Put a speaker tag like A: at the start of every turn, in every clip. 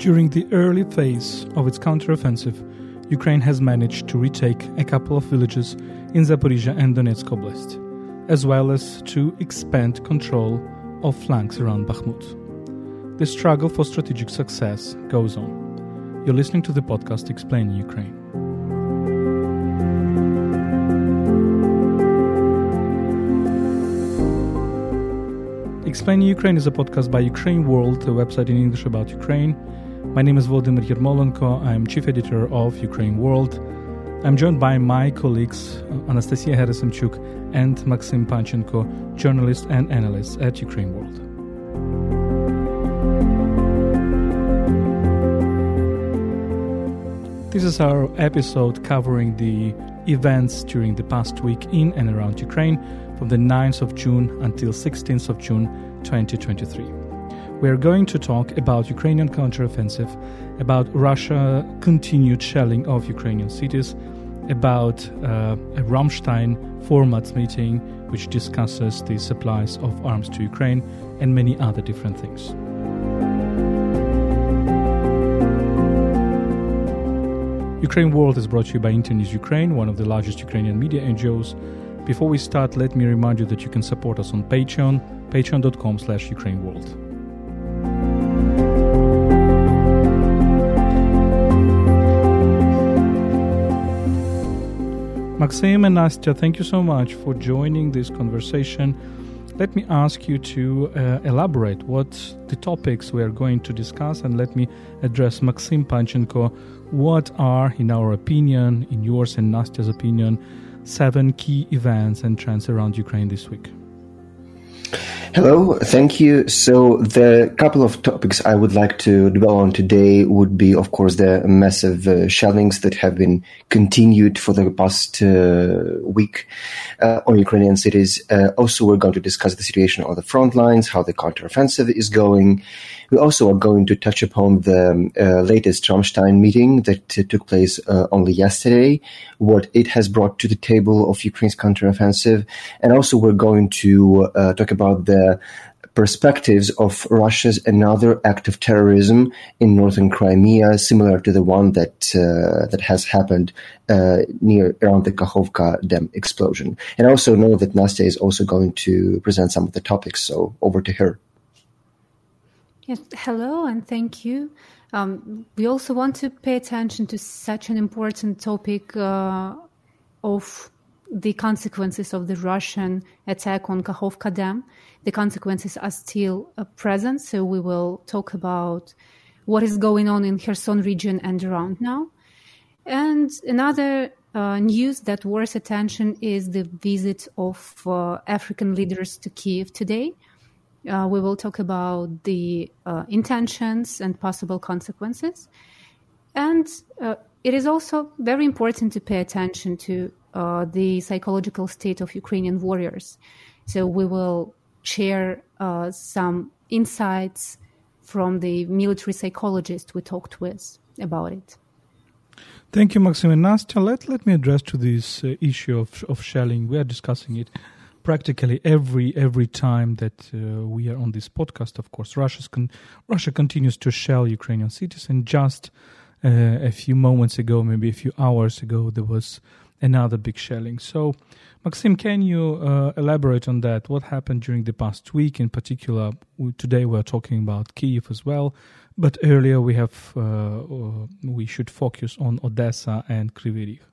A: During the early phase of its counteroffensive, Ukraine has managed to retake a couple of villages in Zaporizhia and Donetsk Oblast, as well as to expand control of flanks around Bakhmut. The struggle for strategic success goes on. You're listening to the podcast Explaining Ukraine. Explaining Ukraine is a podcast by Ukraine World, a website in English about Ukraine my name is Volodymyr Yermolenko. I'm chief editor of Ukraine World. I'm joined by my colleagues Anastasiia Herasymchuk and Maksym Panchenko, journalists and analysts at Ukraine World. This is our episode covering the events during the past week in and around Ukraine from the 9th of June until 16th of June 2023 we are going to talk about Ukrainian counteroffensive, about Russia continued shelling of Ukrainian cities, about uh, a Ramstein formats meeting which discusses the supplies of arms to Ukraine and many other different things. Ukraine World is brought to you by Internews Ukraine, one of the largest Ukrainian media NGOs. Before we start, let me remind you that you can support us on Patreon, patreon.com slash Ukraine Maksym and Nastya, thank you so much for joining this conversation. Let me ask you to uh, elaborate what the topics we are going to discuss, and let me address Maksym Panchenko. What are, in our opinion, in yours and Nastya's opinion, seven key events and trends around Ukraine this week?
B: Hello, thank you. So the couple of topics I would like to dwell on today would be, of course, the massive uh, shellings that have been continued for the past uh, week uh, on Ukrainian cities. Uh, also, we're going to discuss the situation on the front lines, how the counteroffensive is going. We also are going to touch upon the uh, latest Ramstein meeting that uh, took place only yesterday, what it has brought to the table of Ukraine's counteroffensive, and also we're going to talk about the perspectives of Russia's another act of terrorism in northern Crimea, similar to the one that uh, that has happened uh, near around the Kakhovka dam explosion. And I also know that Nastya is also going to present some of the topics. So over to her.
C: Yes, hello and thank you. Um, we also want to pay attention to such an important topic uh, of the consequences of the Russian attack on Kakhovka Dam. The consequences are still uh, present, so we will talk about what is going on in Kherson region and around now. And another uh, news that worth attention is the visit of uh, African leaders to Kiev today. Uh, we will talk about the uh, intentions and possible consequences. And uh, it is also very important to pay attention to uh, the psychological state of Ukrainian warriors. So we will share uh, some insights from the military psychologist we talked with about it.
A: Thank you, Maksym and Nastya. Let, let me address to this uh, issue of, of shelling. We are discussing it practically every every time that uh, we are on this podcast. Of course, Russia's con- Russia continues to shell Ukrainian cities, and just uh, a few moments ago, maybe a few hours ago, there was another big shelling. So, Maksym, can you uh, elaborate on that? What happened during the past week? In particular, today we're talking about Kiev as well, but earlier we have uh, uh we should focus on Odessa and Kryvyi Rih.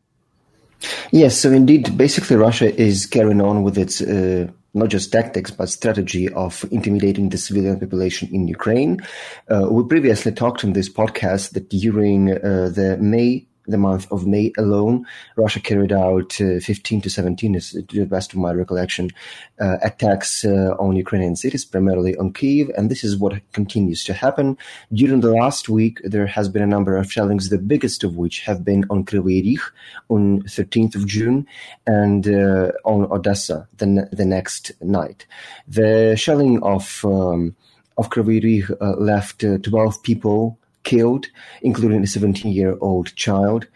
B: Yes, so indeed, basically, Russia is carrying on with its uh, not just tactics but strategy of intimidating the civilian population in Ukraine. Uh, we previously talked in this podcast that during uh, the May the month of May alone, Russia carried out uh, 15 to 17, to the best of my recollection, uh, attacks uh, on Ukrainian cities, primarily on Kiev, and this is what continues to happen. During the last week, there has been a number of shellings, the biggest of which have been on Kryvyi Rih on 13th of June and uh, on Odessa the, the next night. The shelling of um, of Kryvyi Rih uh, left uh, 12 people killed, including a 17 year old child,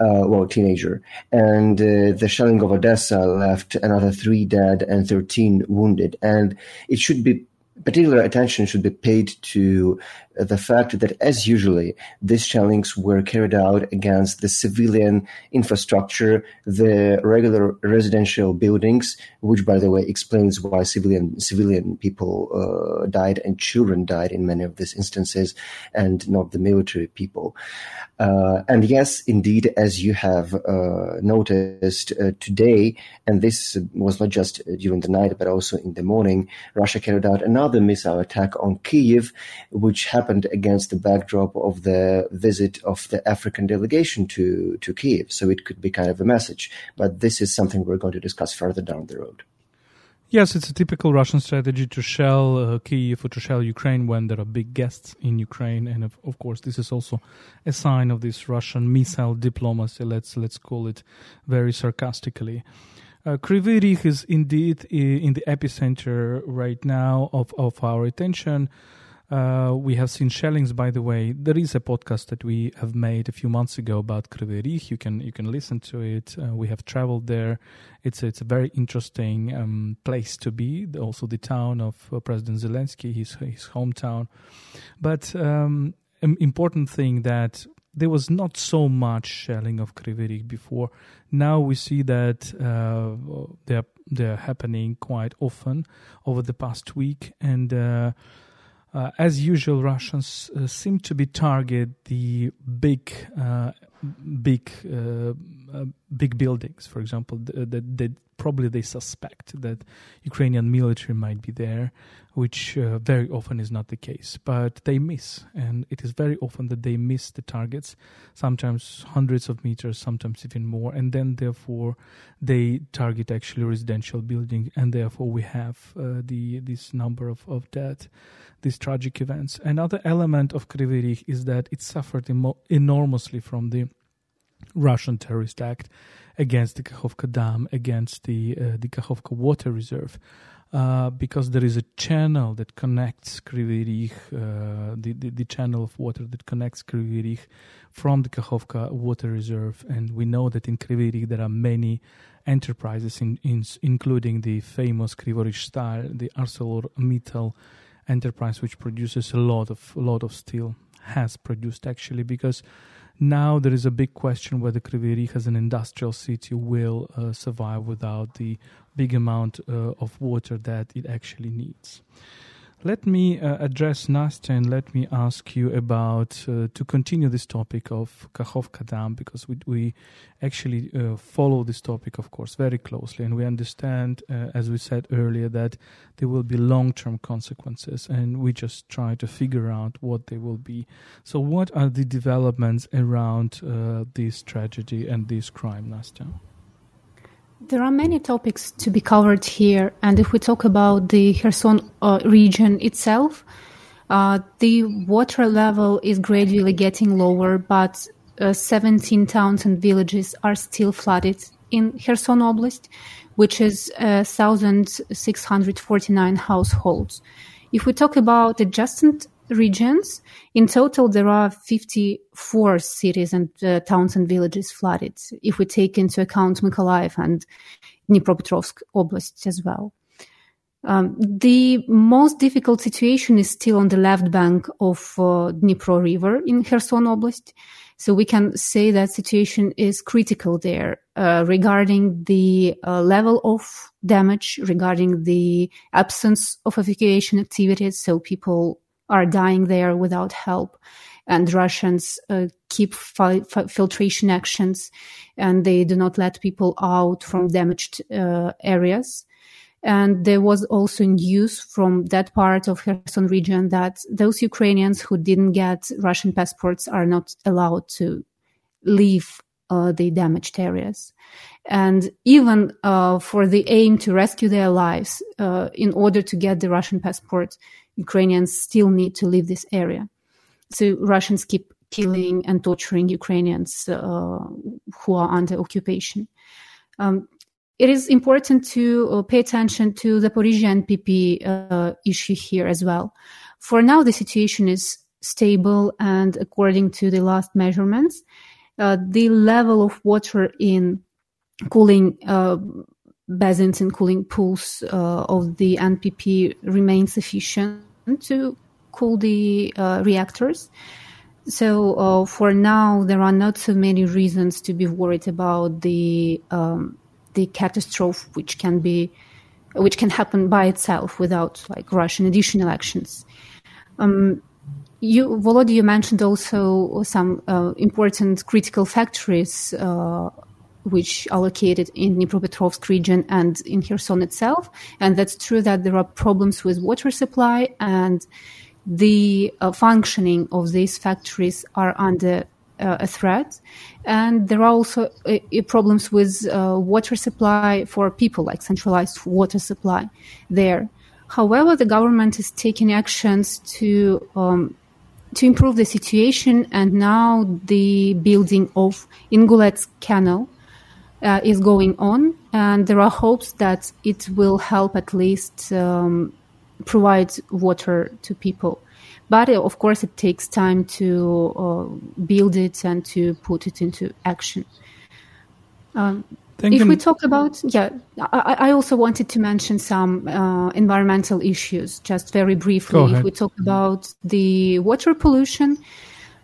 B: uh, well, teenager. And uh, the shelling of Odessa left another three dead and 13 wounded. And it should be particular attention should be paid to the fact that, as usually, these shellings were carried out against the civilian infrastructure, the regular residential buildings, which, by the way, explains why civilian civilian people uh, died and children died in many of these instances, and not the military people. Uh, and yes, indeed, as you have uh, noticed uh, today, and this was not just during the night but also in the morning, Russia carried out another missile attack on Kiev, which happened happened against the backdrop of the visit of the African delegation to, to Kiev. So it could be kind of a message. But this is something we're going to discuss further down the road.
A: Yes, it's a typical Russian strategy to shell uh, Kiev or to shell Ukraine when there are big guests in Ukraine, and of, of, course, this is also a sign of this Russian missile diplomacy. Let's let's call it very sarcastically. Uh, Kryvyi Rih is indeed in the epicenter right now of, of our attention. Uh, we have seen shellings, by the way. There is a podcast that we have made a few months ago about Kryvyi Rih. You can you can listen to it. Uh, we have traveled there. It's it's a very interesting um, place to be. Also, the town of uh, President Zelensky, his his hometown. But um, an important thing that there was not so much shelling of Kryvyi Rih before. Now we see that uh, they're they're happening quite often over the past week and uh, uh, as usual, Russians uh, seem to be target the big, uh, big, uh, big buildings. For example, the that probably they suspect that Ukrainian military might be there, which uh, very often is not the case. But they miss, and it is very often that they miss the targets, sometimes hundreds of meters, sometimes even more, and then therefore they target actually residential building, and therefore we have uh, the this number of of dead, these tragic events. Another element of Kryvyi is that it suffered enormously from the Russian terrorist act against the Kakhovka Dam, against the uh, the Kakhovka Water Reserve. Uh, because there is a channel that connects Kryvyi Rih, uh, the, the, the, channel of water that connects Kryvyi Rih from the Kakhovka Water Reserve. And we know that in Kryvyi Rih there are many enterprises, in, in, including the famous Kryvyi the ArcelorMittal enterprise, which produces a lot of, a lot of steel, has produced actually, because now there is a big question whether Kryvyi as an industrial city will uh, survive without the big amount uh, of water that it actually needs. Let me uh, address Nastya and let me ask you about uh, to continue this topic of Kakhovka Dam because we, we actually uh, follow this topic, of course, very closely, and we understand, uh, as we said earlier, that there will be long-term consequences, and we just try to figure out what they will be. So, what are the developments around uh, this tragedy and this crime, Nastya?
C: There are many topics to be covered here, and if we talk about the Kherson uh, region itself, uh, the water level is gradually getting lower, but uh, 17 towns and villages are still flooded in Kherson Oblast, which is 1,649 uh, households. If we talk about the adjacent regions. In total, there are 54 cities and uh, towns and villages flooded, if we take into account Mykolaiv and Dnipropetrovsk Oblast as well. Um, the most difficult situation is still on the left bank of uh, Dnipro River in Kherson Oblast. So we can say that situation is critical there uh, regarding the uh, level of damage, regarding the absence of evacuation activities. So people are dying there without help. And Russians uh, keep fi- fi- filtration actions and they do not let people out from damaged uh, areas. And there was also news from that part of Kherson region that those Ukrainians who didn't get Russian passports are not allowed to leave uh, the damaged areas. And even uh, for the aim to rescue their lives, uh, in order to get the Russian passport, Ukrainians still need to leave this area. So Russians keep killing and torturing Ukrainians uh, who are under occupation. Um, it is important to uh, pay attention to the Zaporizhia NPP uh, issue here as well. For now, the situation is stable, and according to the last measurements, uh, the level of water in cooling uh, basins and cooling pools uh, of the NPP remain sufficient to cool the uh, reactors. So uh, for now, there are not so many reasons to be worried about the um, the catastrophe which can be which can happen by itself without like Russian additional actions. Um, you, Volodya, you mentioned also some uh, important critical factories uh, which are located in Dnipropetrovsk region and in Kherson itself. And that's true that there are problems with water supply and the uh, functioning of these factories are under uh, a threat. And there are also uh, problems with uh, water supply for people, like centralized water supply there. However, the government is taking actions to um, to improve the situation, and now the building of Ingulets Canal uh, is going on, and there are hopes that it will help at least um, provide water to people. But uh, of course, it takes time to uh, build it and to put it into action. Um, if we talk about, yeah, I, I, also wanted to mention some uh, environmental issues, just very briefly. If we talk about the water pollution,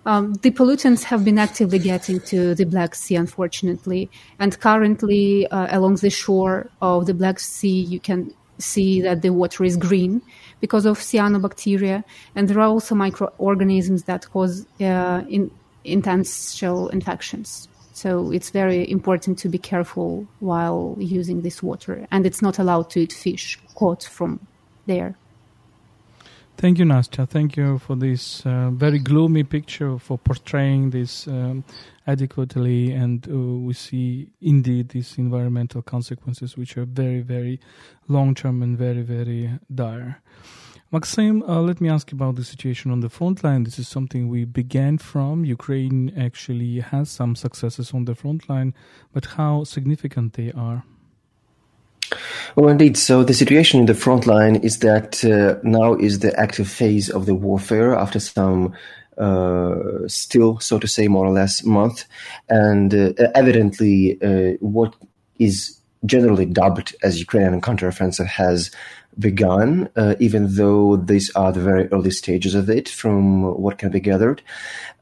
C: um, the pollutants have been actively getting to the Black Sea, unfortunately. And currently, uh, along the shore of the Black Sea, you can see that the water is green because of cyanobacteria. And there are also microorganisms that cause uh, in, infections. So it's very important to be careful while using this water. And it's not allowed to eat fish caught from there.
A: Thank you, Nastya. Thank you for this uh, very gloomy picture, for portraying this um, adequately. And uh, we see indeed these environmental consequences, which are very, very long term and very, very dire. Maksym, uh, let me ask about the situation on the front line. This is something we began from. Ukraine actually has some successes on the front line, but how significant they are?
B: Well, indeed. So the situation in the front line is that uh, now is the active phase of the warfare after some uh, still, so to say, more or less month, and uh, evidently, uh, what is generally dubbed as Ukrainian counteroffensive has begun, uh, even though these are the very early stages of it from what can be gathered.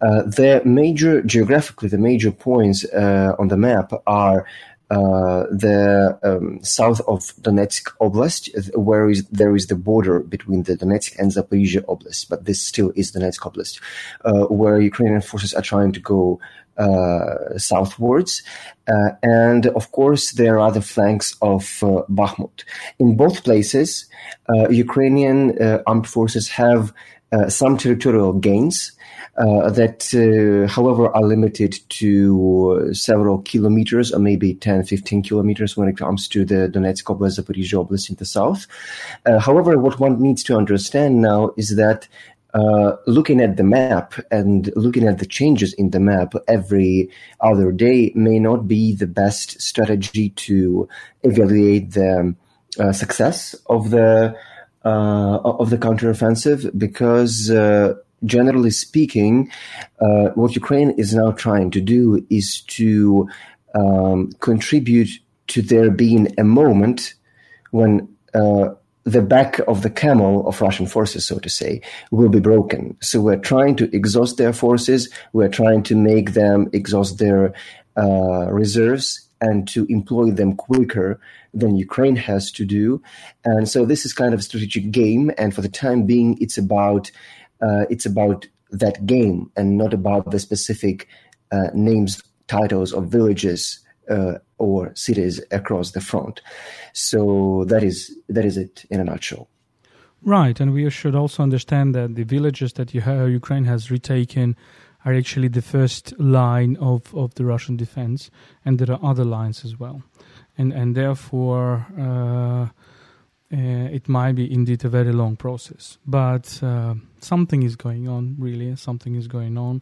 B: Uh, the major, geographically, the major points uh, on the map are uh, the um, south of Donetsk Oblast, where is, there is the border between the Donetsk and Zaporizhia Oblast, but this still is Donetsk Oblast, uh, where Ukrainian forces are trying to go uh, southwards. Uh, and of course, there are the flanks of uh, Bakhmut. In both places, uh, Ukrainian armed forces have some territorial gains. Uh, that, uh, however, are limited to several kilometers or maybe 10, 15 kilometers when it comes to the Donetsk Oblast, Zaporizhia Oblast in the south. Uh, however, what one needs to understand now is that uh, looking at the map and looking at the changes in the map every other day may not be the best strategy to evaluate the uh, success of the uh, of the counteroffensive because uh, generally speaking, uh, what Ukraine is now trying to do is to um, contribute to there being a moment when uh, the back of the camel of Russian forces, so to say, will be broken. So we're trying to exhaust their forces. We're trying to make them exhaust their uh, reserves and to employ them quicker than Ukraine has to do. And so this is kind of a strategic game. And for the time being, it's about uh, it's about that game and not about the specific uh, names, titles of villages uh, or cities across the front. So that is that is it in a nutshell.
A: Right, and we should also understand that the villages that have, Ukraine has retaken are actually the first line of, of the Russian defense, and there are other lines as well, and and therefore. Uh, it might be indeed a very long process, but uh, something is going on, really, something is going on,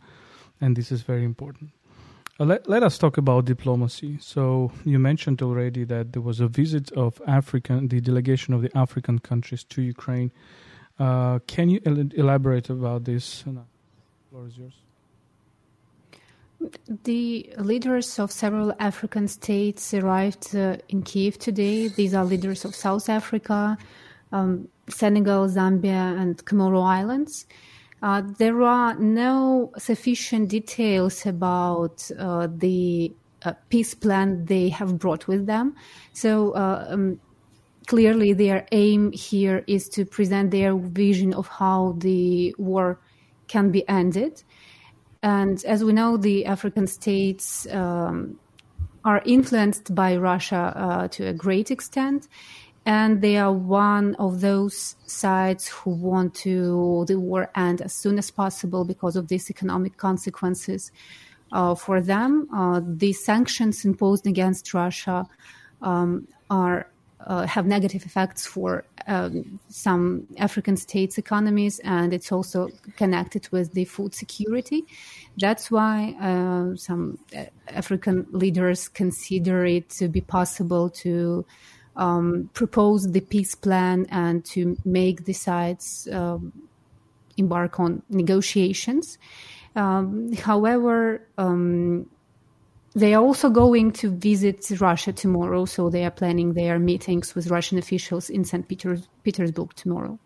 A: and this is very important. Uh, let, let us talk about diplomacy. So you mentioned already that there was a visit of African, the delegation of the African countries to Ukraine. Uh, can you el- elaborate about this? The floor is yours.
C: The leaders of several African states arrived uh, in Kiev today. These are leaders of South Africa, um, Senegal, Zambia, and Comoro Islands. Uh, there are no sufficient details about uh, the uh, peace plan they have brought with them. So uh, um, clearly, their aim here is to present their vision of how the war can be ended. And as we know, the African states um, are influenced by Russia uh, to a great extent and they are one of those sides who want to the war end as soon as possible because of these economic consequences uh, for them. Uh, the sanctions imposed against Russia um, are uh, have negative effects for um, some African states' economies, and it's also connected with the food security. That's why uh, some uh, African leaders consider it to be possible to um, propose the peace plan and to make the sides um, embark on negotiations. Um, however, um, they are also going to visit Russia tomorrow, so they are planning their meetings with Russian officials in St. Peter- Petersburg tomorrow.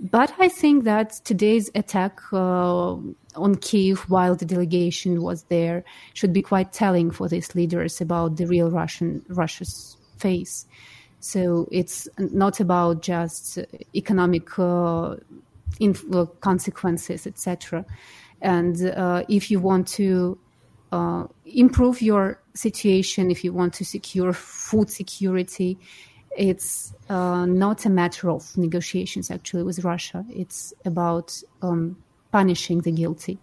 C: But I think that today's attack uh, on Kiev while the delegation was there should be quite telling for these leaders about the real Russian Russia's face. So it's not about just economic uh, consequences, etc. And uh, if you want to uh, improve your situation, if you want to secure food security, it's uh, not a matter of negotiations actually with Russia. It's about um, punishing the guilty.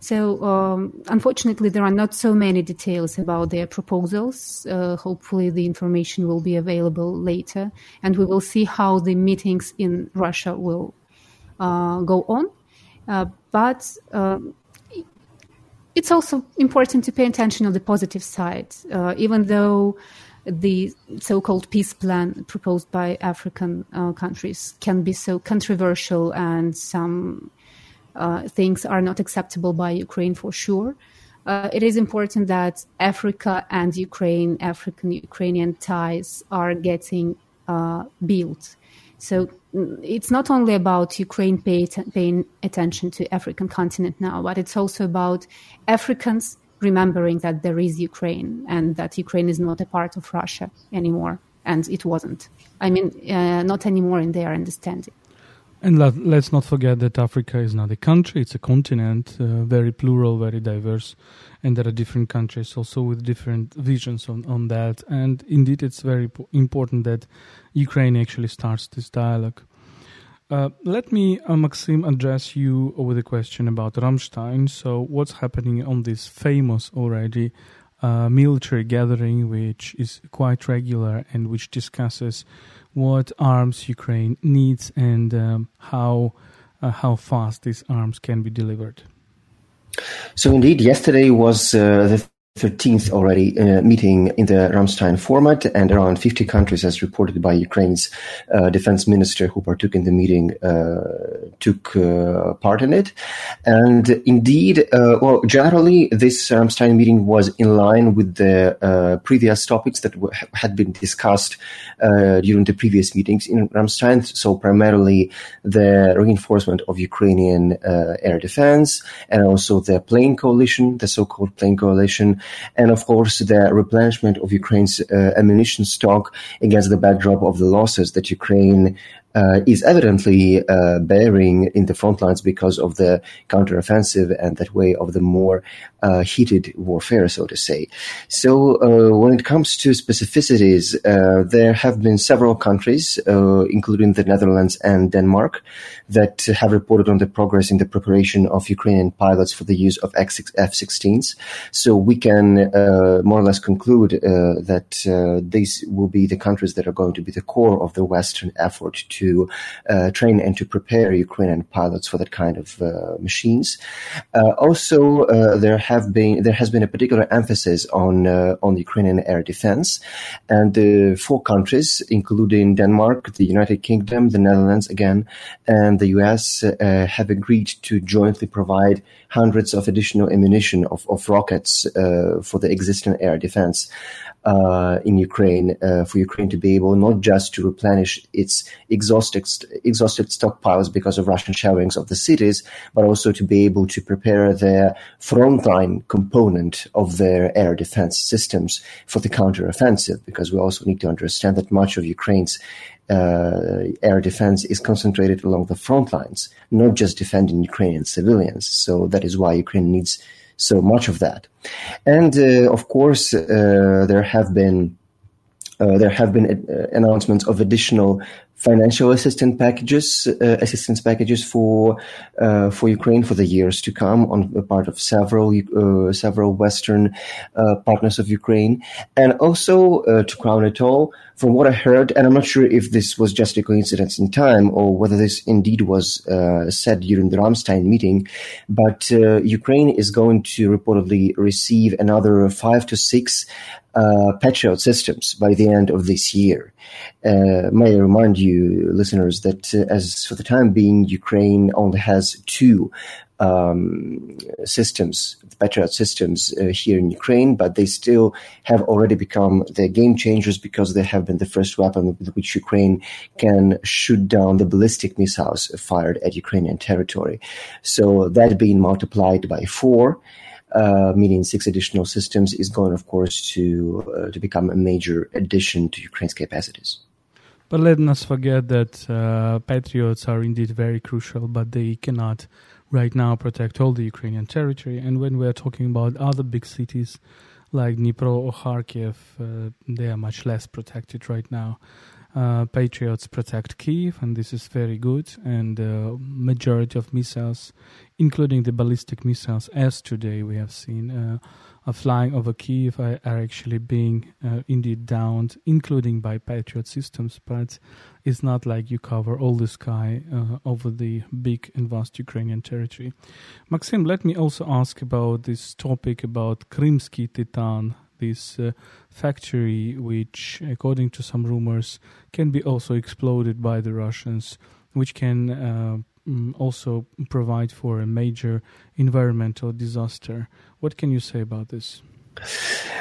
C: So, um, unfortunately, there are not so many details about their proposals. Uh, hopefully, the information will be available later, and we will see how the meetings in Russia will uh, go on. Uh, but um, it's also important to pay attention on the positive side, uh, even though the so-called peace plan proposed by African uh, countries can be so controversial and some uh, things are not acceptable by Ukraine for sure. Uh, it is important that Africa and Ukraine, African Ukrainian ties are getting uh, built. So it's not only about Ukraine pay, paying attention to African continent now, but it's also about Africans remembering that there is Ukraine and that Ukraine is not a part of Russia anymore, and it wasn't. I mean, uh, not anymore in their understanding.
A: And let, us not forget that Africa is not a country, it's a continent, uh, very plural, very diverse. And there are different countries also with different visions on, on that. And indeed, it's very important that Ukraine actually starts this dialogue. Uh, let me, uh, Maksym, address you with a question about Ramstein. So, what's happening on this famous already uh, military gathering, which is quite regular and which discusses what arms Ukraine needs and um, how uh, how fast these arms can be delivered.
B: So indeed, yesterday was uh, the 13th already uh, meeting in the Ramstein format, and around 50 countries, as reported by Ukraine's uh, defense minister who partook in the meeting, uh, took uh, part in it. And indeed, uh, well, generally, this Ramstein meeting was in line with the uh, previous topics that w- had been discussed during the previous meetings in Ramstein. So, primarily the reinforcement of Ukrainian air defense and also the plane coalition, the so called plane coalition and of course the replenishment of Ukraine's uh, ammunition stock against the backdrop of the losses that Ukraine uh, is evidently uh, bearing in the front lines because of the counteroffensive and that way of the more uh, heated warfare, so to say. So, uh, when it comes to specificities, uh, there have been several countries, uh, including the Netherlands and Denmark, that have reported on the progress in the preparation of Ukrainian pilots for the use of F-16s. So, we can more or less conclude that these will be the countries that are going to be the core of the Western effort to to uh, train and to prepare Ukrainian pilots for that kind of uh, machines. Uh, also, uh, there have been there has been a particular emphasis on on Ukrainian air defense, and the four countries, including Denmark, the United Kingdom, the Netherlands, again, and the U.S., have agreed to jointly provide hundreds of additional ammunition of, of rockets for the existing air defense uh, in Ukraine uh, for Ukraine to be able not just to replenish its exhausted exhausted stockpiles because of Russian shellings of the cities, but also to be able to prepare their frontline component of their air defense systems for the counteroffensive. Because we also need to understand that much of Ukraine's uh, air defense is concentrated along the front lines, not just defending Ukrainian civilians. So that is why Ukraine needs so much of that. And uh, of course, uh, there have been uh, there have been announcements of additional financial assistance packages, uh, assistance packages for uh, for Ukraine for the years to come on the part of several several Western partners of Ukraine, and also to crown it all, from what I heard, and I'm not sure if this was just a coincidence in time or whether this indeed was uh, said during the Ramstein meeting, but uh, Ukraine is going to reportedly receive another five to six uh, Patriot systems by the end of this year. Uh, may I remind you, listeners, that uh, as for the time being, Ukraine only has two um, systems, Patriot systems uh, here in Ukraine, but they still have already become the game changers because they have been the first weapon with which Ukraine can shoot down the ballistic missiles fired at Ukrainian territory. So that being multiplied by four, meaning six additional systems, is going, of course, to uh, to become a major addition to Ukraine's capacities.
A: But let us forget that uh, patriots are indeed very crucial, but they cannot right now protect all the Ukrainian territory. And when we are talking about other big cities like Dnipro or Kharkiv, uh, they are much less protected right now. Uh, Patriots protect Kiev, and this is very good. And the uh, majority of missiles, including the ballistic missiles, as today we have seen, uh, are flying over Kiev are, actually being uh, indeed downed, including by Patriot systems. But it's not like you cover all the sky uh, over the big and vast Ukrainian territory. Maksym, let me also ask about this topic about Krymsky Titan, this uh, factory, which, according to some rumors, can be also exploded by the Russians, which can uh, mm, also provide for a major environmental disaster. What can you say about this?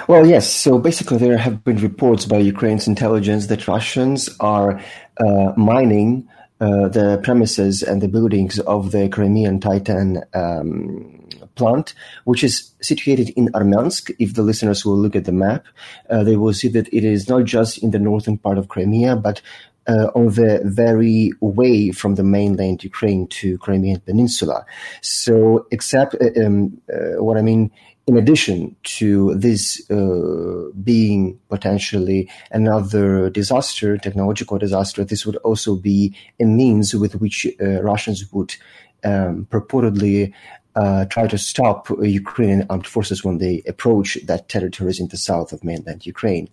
B: Well, yes. So basically, there have been reports by Ukraine's intelligence that Russians are uh, mining uh, the premises and the buildings of the Crimean Titan um, plant, which is situated in Armyansk. If the listeners will look at the map, uh, they will see that it is not just in the northern part of Crimea, but uh, on the very way from the mainland Ukraine to Crimean Peninsula. So, except uh, um, uh, what I mean in addition to this uh, being potentially another disaster, technological disaster, this would also be a means with which uh, Russians would um, purportedly uh, try to stop Ukrainian armed forces when they approach that territories in the south of mainland Ukraine.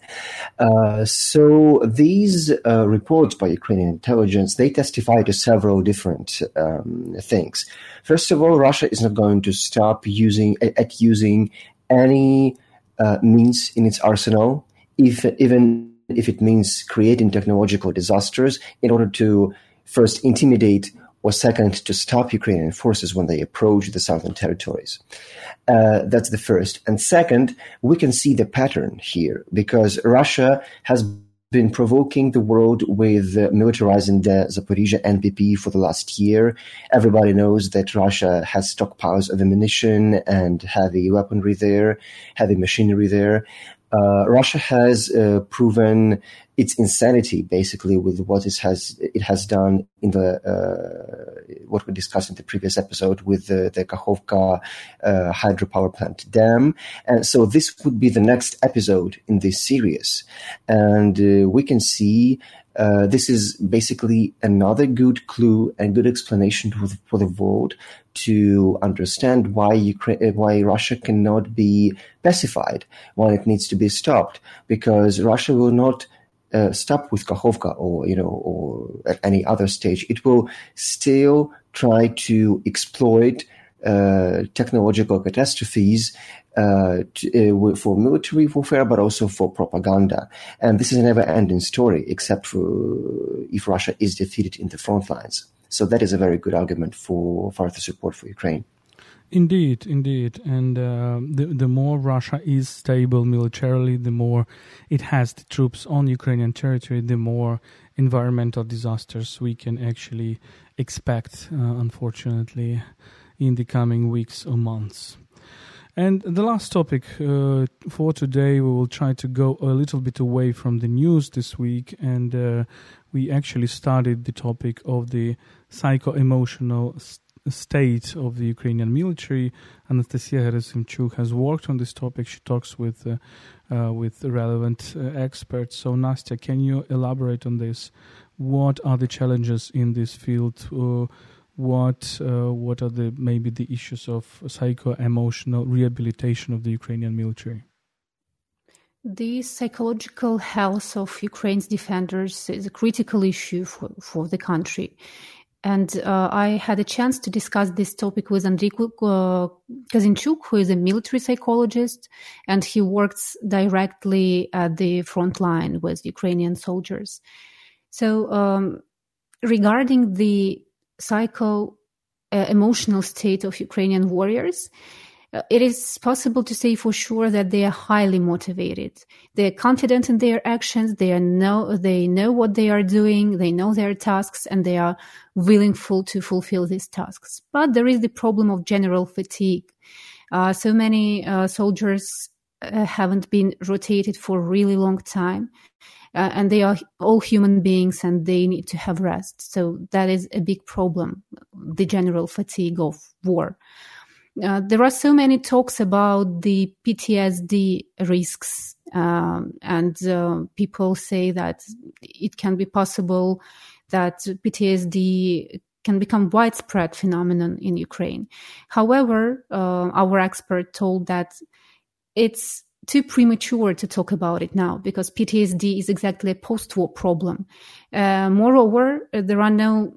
B: Uh, so these uh, reports by Ukrainian intelligence they testify to several different um, things. First of all, Russia is not going to stop using at using any uh, means in its arsenal, if even if it means creating technological disasters in order to first intimidate or second, to stop Ukrainian forces when they approach the southern territories. Uh, that's the first. And second, we can see the pattern here because Russia has been provoking the world with uh, militarizing the Zaporizhia NPP for the last year. Everybody knows that Russia has stockpiles of ammunition and heavy weaponry there, heavy machinery there. Uh, Russia has uh, proven its insanity basically with what it has it has done in the uh, what we discussed in the previous episode with the, the Kakhovka uh, hydropower plant dam, and so this would be the next episode in this series, and uh, we can see. Uh, this is basically another good clue and good explanation for the, for the world to understand why Ukraine, why Russia cannot be pacified, why it needs to be stopped, because Russia will not uh, stop with Kakhovka or you know or at any other stage. It will still try to exploit uh, technological catastrophes uh, to, uh, for military warfare, but also for propaganda. And this is a never-ending story, except for if Russia is defeated in the front lines. So that is a very good argument for further support for Ukraine.
A: Indeed, indeed, and uh, the the more Russia is stable militarily, the more it has the troops on Ukrainian territory, the more environmental disasters we can actually expect. Uh, unfortunately, in the coming weeks or months. And the last topic uh, for today, we will try to go a little bit away from the news this week, and uh, we actually started the topic of the psycho-emotional state of the Ukrainian military. Anastasiia Gerasimchuk has worked on this topic. She talks with uh, uh, with relevant uh, experts. So, Nastya, can you elaborate on this? What are the challenges in this field? What uh, what are the maybe the issues of psycho emotional rehabilitation of the Ukrainian military?
C: The psychological health of Ukraine's defenders is a critical issue for, for the country. And uh, I had a chance to discuss this topic with Andriy uh, Kazinchuk, who is a military psychologist, and he works directly at the front line with Ukrainian soldiers. So, um, regarding the psycho uh, emotional state of Ukrainian warriors, uh, it is possible to say for sure that they are highly motivated. They are confident in their actions. They are know they know what they are doing. They know their tasks, and they are willing full to fulfill these tasks. But there is the problem of general fatigue. Uh, so many uh, soldiers uh, haven't been rotated for a really long time. Uh, and they are all human beings and they need to have rest. So that is a big problem, the general fatigue of war. Uh, there are so many talks about the PTSD risks, um, and uh, people say that it can be possible that PTSD can become widespread phenomenon in Ukraine. However, uh, our expert told that it's too premature to talk about it now because PTSD is exactly a post-war problem. Uh, moreover, there are no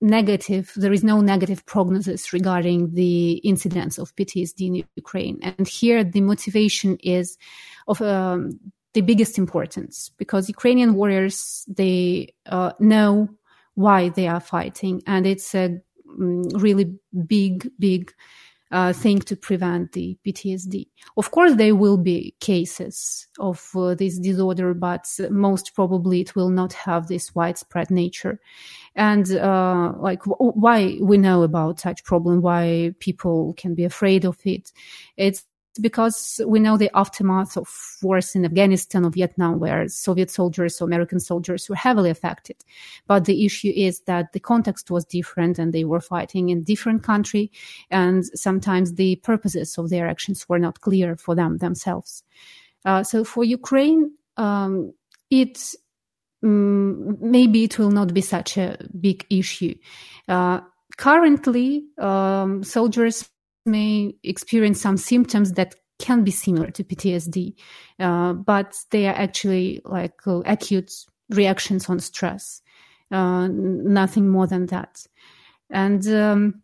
C: negative, there is no negative prognosis regarding the incidence of PTSD in Ukraine. And here the motivation is of um, the biggest importance because Ukrainian warriors, they uh, know why they are fighting. And it's a um, really big, big uh, thing to prevent the PTSD. Of course, there will be cases of uh, this disorder, but most probably it will not have this widespread nature. And uh, like w- why we know about such problem, why people can be afraid of it, it's because we know the aftermath of wars in Afghanistan or Vietnam, where Soviet soldiers or American soldiers were heavily affected. But the issue is that the context was different and they were fighting in different country. And sometimes the purposes of their actions were not clear for them themselves. Uh, so for Ukraine, um, it um, maybe it will not be such a big issue. Uh, currently, um, soldiers may experience some symptoms that can be similar to PTSD, uh, but they are actually like uh, acute reactions on stress, uh, nothing more than that. And um,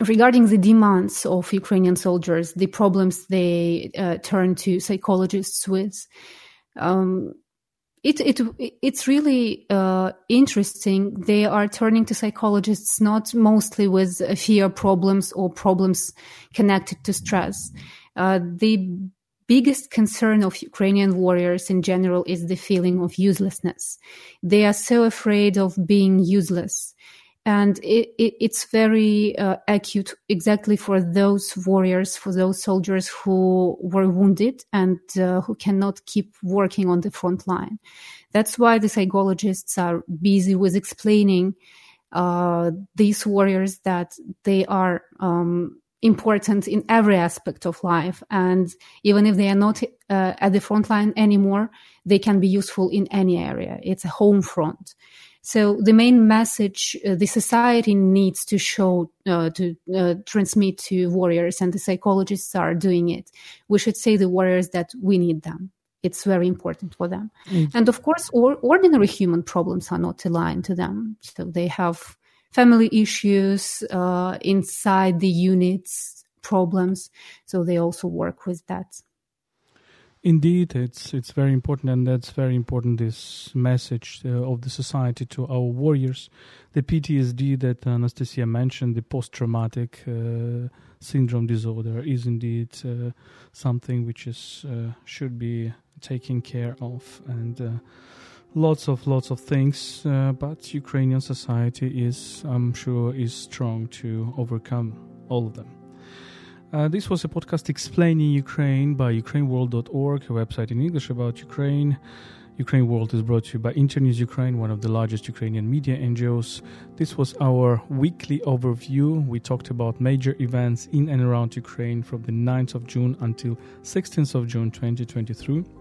C: regarding the demands of Ukrainian soldiers, the problems they uh, turn to psychologists with, um, it, it it's really uh, interesting. They are turning to psychologists not mostly with fear problems or problems connected to stress. Uh, the biggest concern of Ukrainian warriors in general is the feeling of uselessness. They are so afraid of being useless and it, it, it's very uh, acute exactly for those warriors for those soldiers who were wounded and uh, who cannot keep working on the front line. That's why the psychologists are busy with explaining uh, these warriors that they are um, important in every aspect of life. And even if they are not uh, at the front line anymore they can be useful in any area. It's a home front so the main message uh, the society needs to show, uh, to uh, transmit to warriors, and the psychologists are doing it. We should say the warriors that we need them. it's very important for them. Mm. And of course, or, ordinary human problems are not aligned to them. So they have family issues uh, inside the units, problems. So they also work with that.
A: Indeed, it's it's very important, and that's very important. This message uh, of the society to our warriors, the PTSD that Anastasiia mentioned, the post-traumatic uh, syndrome disorder, is indeed uh, something which is uh, should be taken care of, and uh, lots of lots of things. Uh, but Ukrainian society is, I'm sure, is strong to overcome all of them. Uh, this was a podcast explaining Ukraine by UkraineWorld.org, a website in English about Ukraine. Ukraine World is brought to you by Internews Ukraine, one of the largest Ukrainian media NGOs. This was our weekly overview. We talked about major events in and around Ukraine from the 9th of June until 16th of June 2023.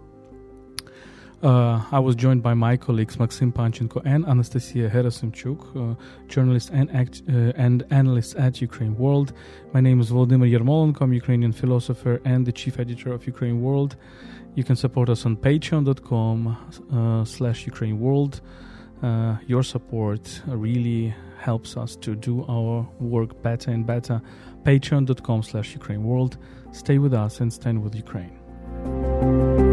A: Uh, I was joined by my colleagues Maksym Panchenko and Anastasiia Herasymchuk, uh, journalist and, act, uh, and analyst at Ukraine World. My name is Volodymyr Yermolenko. I'm Ukrainian philosopher and the chief editor of Ukraine World. You can support us on patreon.com uh, slash Ukraine World. Uh, your support really helps us to do our work better and better. Patreon.com slash Ukraine World. Stay with us and stand with Ukraine.